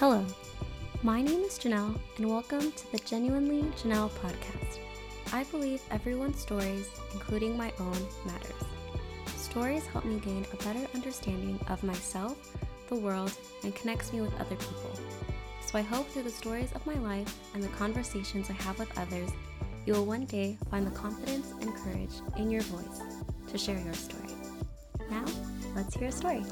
Hello, my name is Janelle, and welcome to the Genuinely Janelle podcast. I believe everyone's stories, including my own, matters. Stories help me gain a better understanding of myself, the world, and connects me with other people. So I hope through the stories of my life and the conversations I have with others, you will one day find the confidence and courage in your voice to share your story. Now, let's hear a story.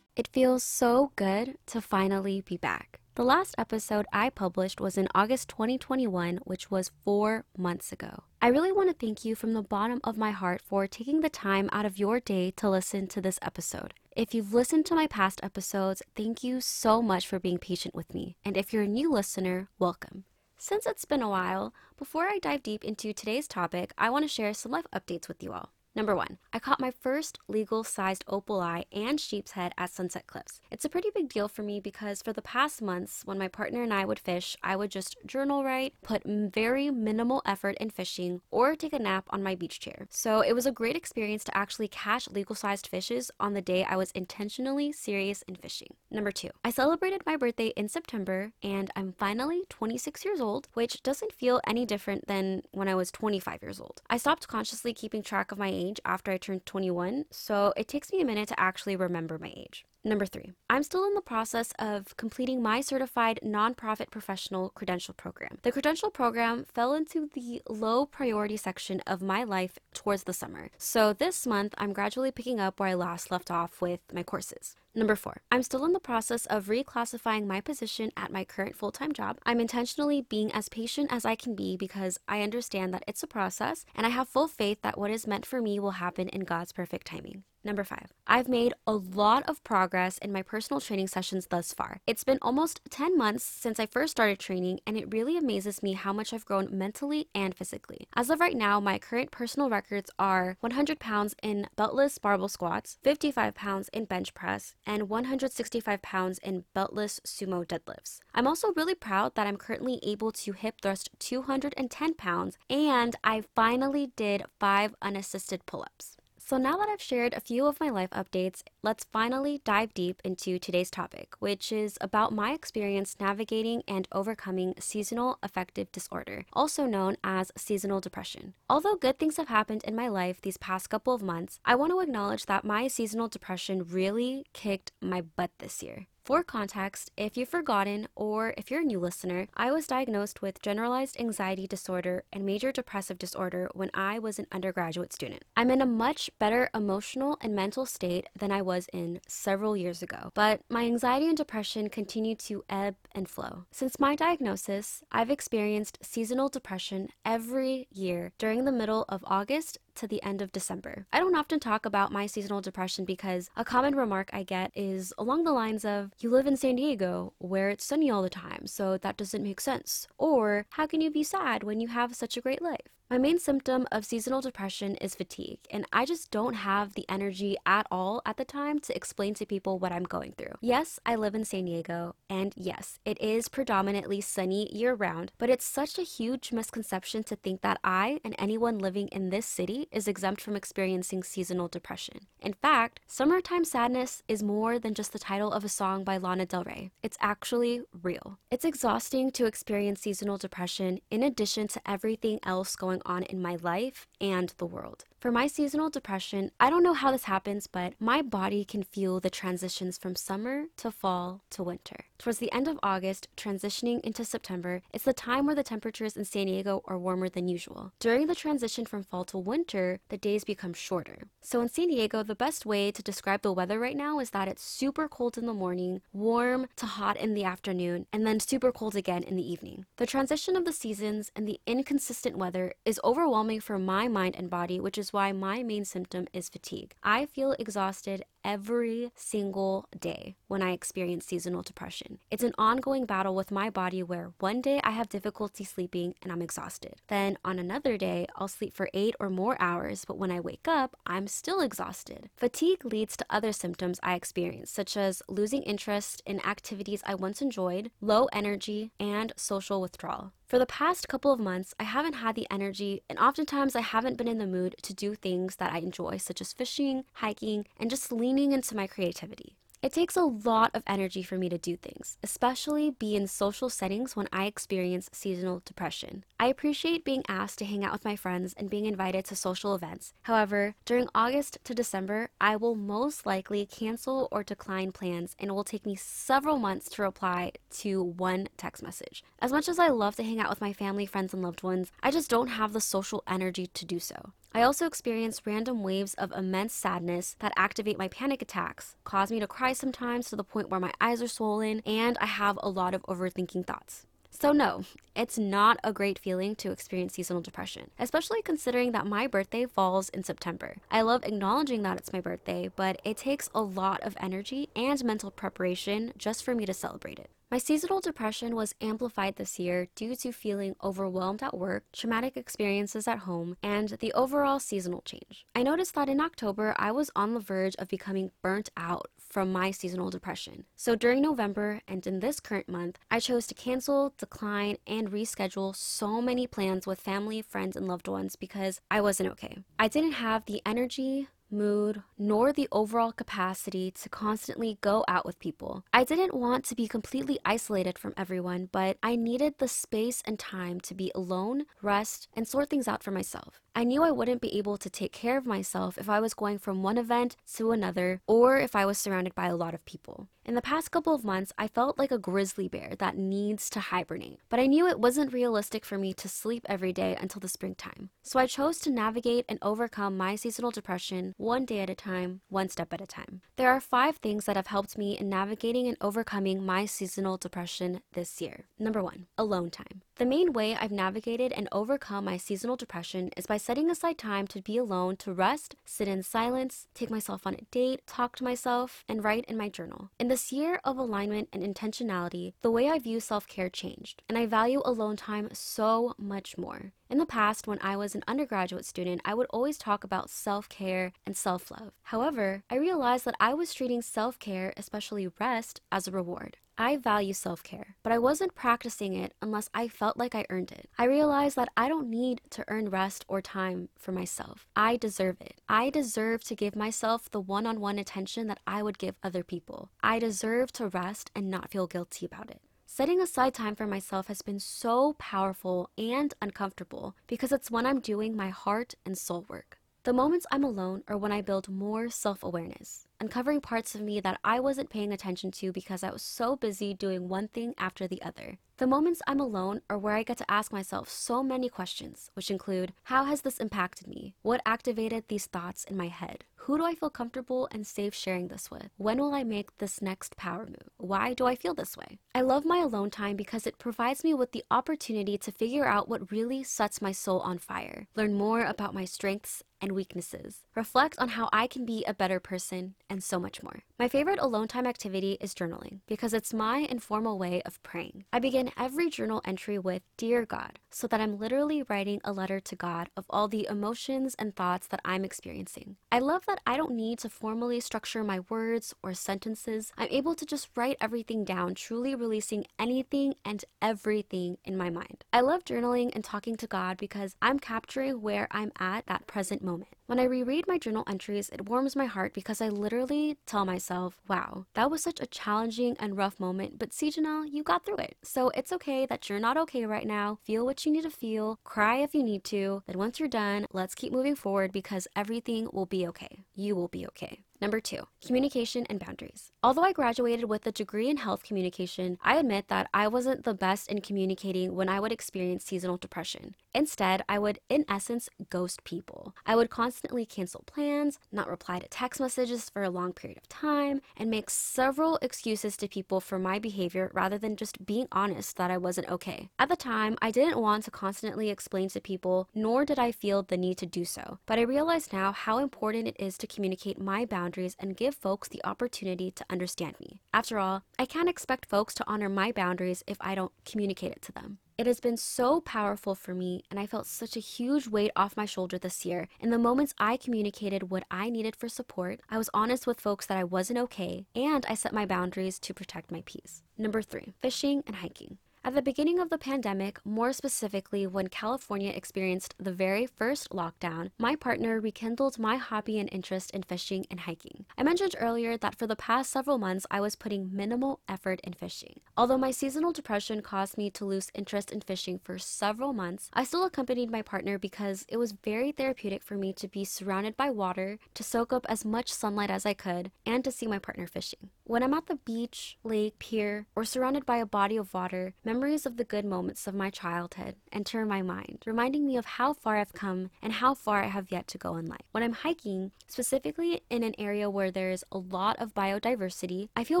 It feels so good to finally be back. The last episode I published was in August 2021, which was four months ago. I really want to thank you from the bottom of my heart for taking the time out of your day to listen to this episode. If you've listened to my past episodes, thank you so much for being patient with me. And if you're a new listener, welcome. Since it's been a while, before I dive deep into today's topic, I want to share some life updates with you all. Number one, I caught my first legal sized opal eye and sheep's head at Sunset Cliffs. It's a pretty big deal for me because for the past months, when my partner and I would fish, I would just journal write, put very minimal effort in fishing, or take a nap on my beach chair. So it was a great experience to actually catch legal sized fishes on the day I was intentionally serious in fishing. Number two, I celebrated my birthday in September and I'm finally 26 years old, which doesn't feel any different than when I was 25 years old. I stopped consciously keeping track of my age age after I turned 21, so it takes me a minute to actually remember my age. Number three, I'm still in the process of completing my certified nonprofit professional credential program. The credential program fell into the low priority section of my life towards the summer. So this month, I'm gradually picking up where I last left off with my courses. Number four, I'm still in the process of reclassifying my position at my current full time job. I'm intentionally being as patient as I can be because I understand that it's a process and I have full faith that what is meant for me will happen in God's perfect timing. Number five, I've made a lot of progress in my personal training sessions thus far. It's been almost 10 months since I first started training, and it really amazes me how much I've grown mentally and physically. As of right now, my current personal records are 100 pounds in beltless barbell squats, 55 pounds in bench press, and 165 pounds in beltless sumo deadlifts. I'm also really proud that I'm currently able to hip thrust 210 pounds, and I finally did five unassisted pull ups. So, now that I've shared a few of my life updates, let's finally dive deep into today's topic, which is about my experience navigating and overcoming seasonal affective disorder, also known as seasonal depression. Although good things have happened in my life these past couple of months, I want to acknowledge that my seasonal depression really kicked my butt this year. For context, if you've forgotten or if you're a new listener, I was diagnosed with generalized anxiety disorder and major depressive disorder when I was an undergraduate student. I'm in a much better emotional and mental state than I was in several years ago, but my anxiety and depression continue to ebb and flow. Since my diagnosis, I've experienced seasonal depression every year during the middle of August to the end of December. I don't often talk about my seasonal depression because a common remark I get is along the lines of, you live in San Diego where it's sunny all the time, so that doesn't make sense. Or, how can you be sad when you have such a great life? My main symptom of seasonal depression is fatigue, and I just don't have the energy at all at the time to explain to people what I'm going through. Yes, I live in San Diego, and yes, it is predominantly sunny year round, but it's such a huge misconception to think that I and anyone living in this city is exempt from experiencing seasonal depression. In fact, summertime sadness is more than just the title of a song by Lana Del Rey. It's actually real. It's exhausting to experience seasonal depression in addition to everything else going going on in my life and the world. For my seasonal depression, I don't know how this happens, but my body can feel the transitions from summer to fall to winter. Towards the end of August, transitioning into September, it's the time where the temperatures in San Diego are warmer than usual. During the transition from fall to winter, the days become shorter. So in San Diego, the best way to describe the weather right now is that it's super cold in the morning, warm to hot in the afternoon, and then super cold again in the evening. The transition of the seasons and the inconsistent weather is overwhelming for my mind and body, which is is why my main symptom is fatigue. I feel exhausted every single day when I experience seasonal depression. It's an ongoing battle with my body where one day I have difficulty sleeping and I'm exhausted. Then on another day, I'll sleep for eight or more hours, but when I wake up, I'm still exhausted. Fatigue leads to other symptoms I experience, such as losing interest in activities I once enjoyed, low energy, and social withdrawal. For the past couple of months, I haven't had the energy, and oftentimes I haven't been in the mood to do things that I enjoy, such as fishing, hiking, and just leaning into my creativity. It takes a lot of energy for me to do things, especially be in social settings when I experience seasonal depression. I appreciate being asked to hang out with my friends and being invited to social events. However, during August to December, I will most likely cancel or decline plans and it will take me several months to reply to one text message. As much as I love to hang out with my family, friends, and loved ones, I just don't have the social energy to do so. I also experience random waves of immense sadness that activate my panic attacks, cause me to cry sometimes to the point where my eyes are swollen, and I have a lot of overthinking thoughts. So, no, it's not a great feeling to experience seasonal depression, especially considering that my birthday falls in September. I love acknowledging that it's my birthday, but it takes a lot of energy and mental preparation just for me to celebrate it. My seasonal depression was amplified this year due to feeling overwhelmed at work, traumatic experiences at home, and the overall seasonal change. I noticed that in October, I was on the verge of becoming burnt out from my seasonal depression. So during November and in this current month, I chose to cancel, decline, and reschedule so many plans with family, friends, and loved ones because I wasn't okay. I didn't have the energy, mood, nor the overall capacity to constantly go out with people. I didn't want to be completely isolated from everyone, but I needed the space and time to be alone, rest, and sort things out for myself. I knew I wouldn't be able to take care of myself if I was going from one event to another or if I was surrounded by a lot of people. In the past couple of months, I felt like a grizzly bear that needs to hibernate, but I knew it wasn't realistic for me to sleep every day until the springtime. So I chose to navigate and overcome my seasonal depression one day at a time, one step at a time. There are five things that have helped me in navigating and overcoming my seasonal depression this year. Number one, alone time. The main way I've navigated and overcome my seasonal depression is by setting aside time to be alone to rest, sit in silence, take myself on a date, talk to myself, and write in my journal. In this year of alignment and intentionality, the way I view self care changed, and I value alone time so much more. In the past, when I was an undergraduate student, I would always talk about self care and self love. However, I realized that I was treating self care, especially rest, as a reward. I value self care, but I wasn't practicing it unless I felt like I earned it. I realized that I don't need to earn rest or time for myself. I deserve it. I deserve to give myself the one on one attention that I would give other people. I deserve to rest and not feel guilty about it. Setting aside time for myself has been so powerful and uncomfortable because it's when I'm doing my heart and soul work. The moments I'm alone are when I build more self awareness uncovering parts of me that I wasn't paying attention to because I was so busy doing one thing after the other. The moments I'm alone are where I get to ask myself so many questions, which include How has this impacted me? What activated these thoughts in my head? Who do I feel comfortable and safe sharing this with? When will I make this next power move? Why do I feel this way? I love my alone time because it provides me with the opportunity to figure out what really sets my soul on fire, learn more about my strengths and weaknesses, reflect on how I can be a better person, and so much more. My favorite alone time activity is journaling because it's my informal way of praying. I begin every journal entry with Dear God, so that I'm literally writing a letter to God of all the emotions and thoughts that I'm experiencing. I love that I don't need to formally structure my words or sentences. I'm able to just write everything down, truly releasing anything and everything in my mind. I love journaling and talking to God because I'm capturing where I'm at that present moment. When I reread my journal entries, it warms my heart because I literally tell myself, wow, that was such a challenging and rough moment, but see, Janelle, you got through it. So it's okay that you're not okay right now. Feel what you need to feel, cry if you need to. Then once you're done, let's keep moving forward because everything will be okay. You will be okay. Number two, communication and boundaries. Although I graduated with a degree in health communication, I admit that I wasn't the best in communicating when I would experience seasonal depression. Instead, I would, in essence, ghost people. I would constantly cancel plans, not reply to text messages for a long period of time, and make several excuses to people for my behavior rather than just being honest that I wasn't okay. At the time, I didn't want to constantly explain to people, nor did I feel the need to do so. But I realize now how important it is to communicate my boundaries boundaries and give folks the opportunity to understand me. After all, I can't expect folks to honor my boundaries if I don't communicate it to them. It has been so powerful for me, and I felt such a huge weight off my shoulder this year. In the moments I communicated what I needed for support, I was honest with folks that I wasn't okay, and I set my boundaries to protect my peace. Number three, fishing and hiking. At the beginning of the pandemic, more specifically when California experienced the very first lockdown, my partner rekindled my hobby and interest in fishing and hiking. I mentioned earlier that for the past several months I was putting minimal effort in fishing. Although my seasonal depression caused me to lose interest in fishing for several months, I still accompanied my partner because it was very therapeutic for me to be surrounded by water, to soak up as much sunlight as I could, and to see my partner fishing. When I'm at the beach, lake, pier, or surrounded by a body of water, memories of the good moments of my childhood enter my mind, reminding me of how far I've come and how far I have yet to go in life. When I'm hiking, specifically in an area where there is a lot of biodiversity, I feel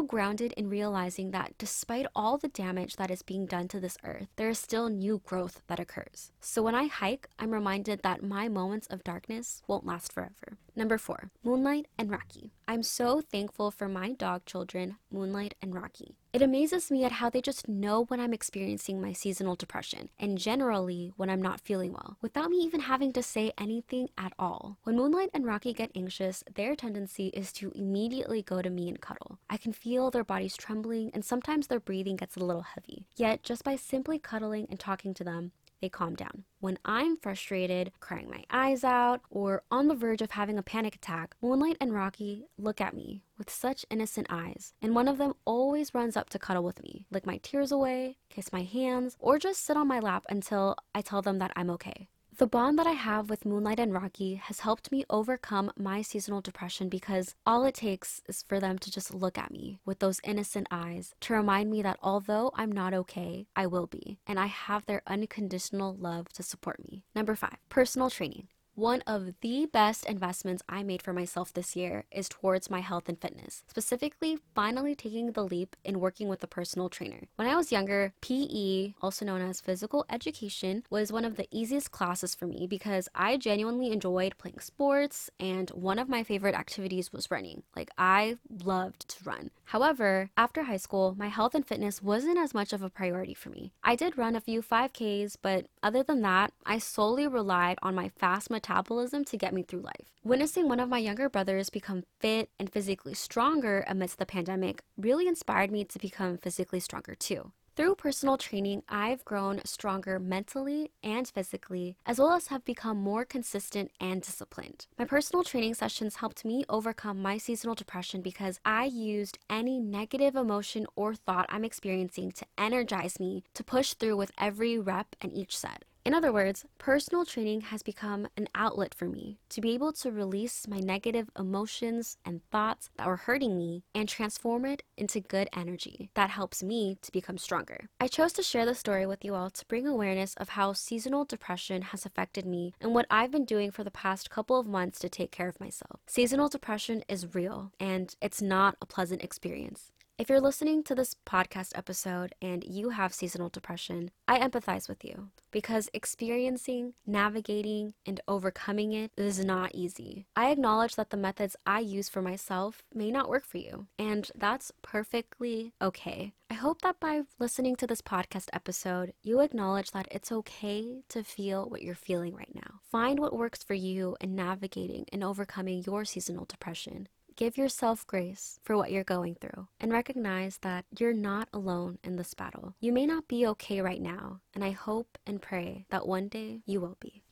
grounded in realizing that despite all the damage that is being done to this earth, there is still new growth that occurs. So when I hike, I'm reminded that my moments of darkness won't last forever. Number four, Moonlight and Rocky. I'm so thankful for my dog children, Moonlight and Rocky. It amazes me at how they just know when I'm experiencing my seasonal depression, and generally when I'm not feeling well, without me even having to say anything at all. When Moonlight and Rocky get anxious, their tendency is to immediately go to me and cuddle. I can feel their bodies trembling, and sometimes their breathing gets a little heavy. Yet, just by simply cuddling and talking to them, they calm down. When I'm frustrated, crying my eyes out, or on the verge of having a panic attack, Moonlight and Rocky look at me with such innocent eyes, and one of them always runs up to cuddle with me, lick my tears away, kiss my hands, or just sit on my lap until I tell them that I'm okay. The bond that I have with Moonlight and Rocky has helped me overcome my seasonal depression because all it takes is for them to just look at me with those innocent eyes to remind me that although I'm not okay, I will be, and I have their unconditional love to support me. Number five, personal training. One of the best investments I made for myself this year is towards my health and fitness, specifically finally taking the leap in working with a personal trainer. When I was younger, PE, also known as physical education, was one of the easiest classes for me because I genuinely enjoyed playing sports and one of my favorite activities was running. Like, I loved to run. However, after high school, my health and fitness wasn't as much of a priority for me. I did run a few 5Ks, but other than that, I solely relied on my fast metabolism metabolism to get me through life. Witnessing one of my younger brothers become fit and physically stronger amidst the pandemic really inspired me to become physically stronger too. Through personal training, I've grown stronger mentally and physically, as well as have become more consistent and disciplined. My personal training sessions helped me overcome my seasonal depression because I used any negative emotion or thought I'm experiencing to energize me to push through with every rep and each set. In other words, personal training has become an outlet for me to be able to release my negative emotions and thoughts that were hurting me and transform it into good energy that helps me to become stronger. I chose to share this story with you all to bring awareness of how seasonal depression has affected me and what I've been doing for the past couple of months to take care of myself. Seasonal depression is real and it's not a pleasant experience. If you're listening to this podcast episode and you have seasonal depression, I empathize with you because experiencing, navigating, and overcoming it is not easy. I acknowledge that the methods I use for myself may not work for you, and that's perfectly okay. I hope that by listening to this podcast episode, you acknowledge that it's okay to feel what you're feeling right now. Find what works for you in navigating and overcoming your seasonal depression. Give yourself grace for what you're going through and recognize that you're not alone in this battle. You may not be okay right now, and I hope and pray that one day you will be.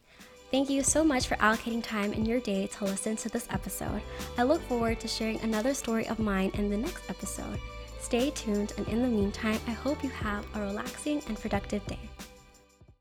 Thank you so much for allocating time in your day to listen to this episode. I look forward to sharing another story of mine in the next episode. Stay tuned, and in the meantime, I hope you have a relaxing and productive day.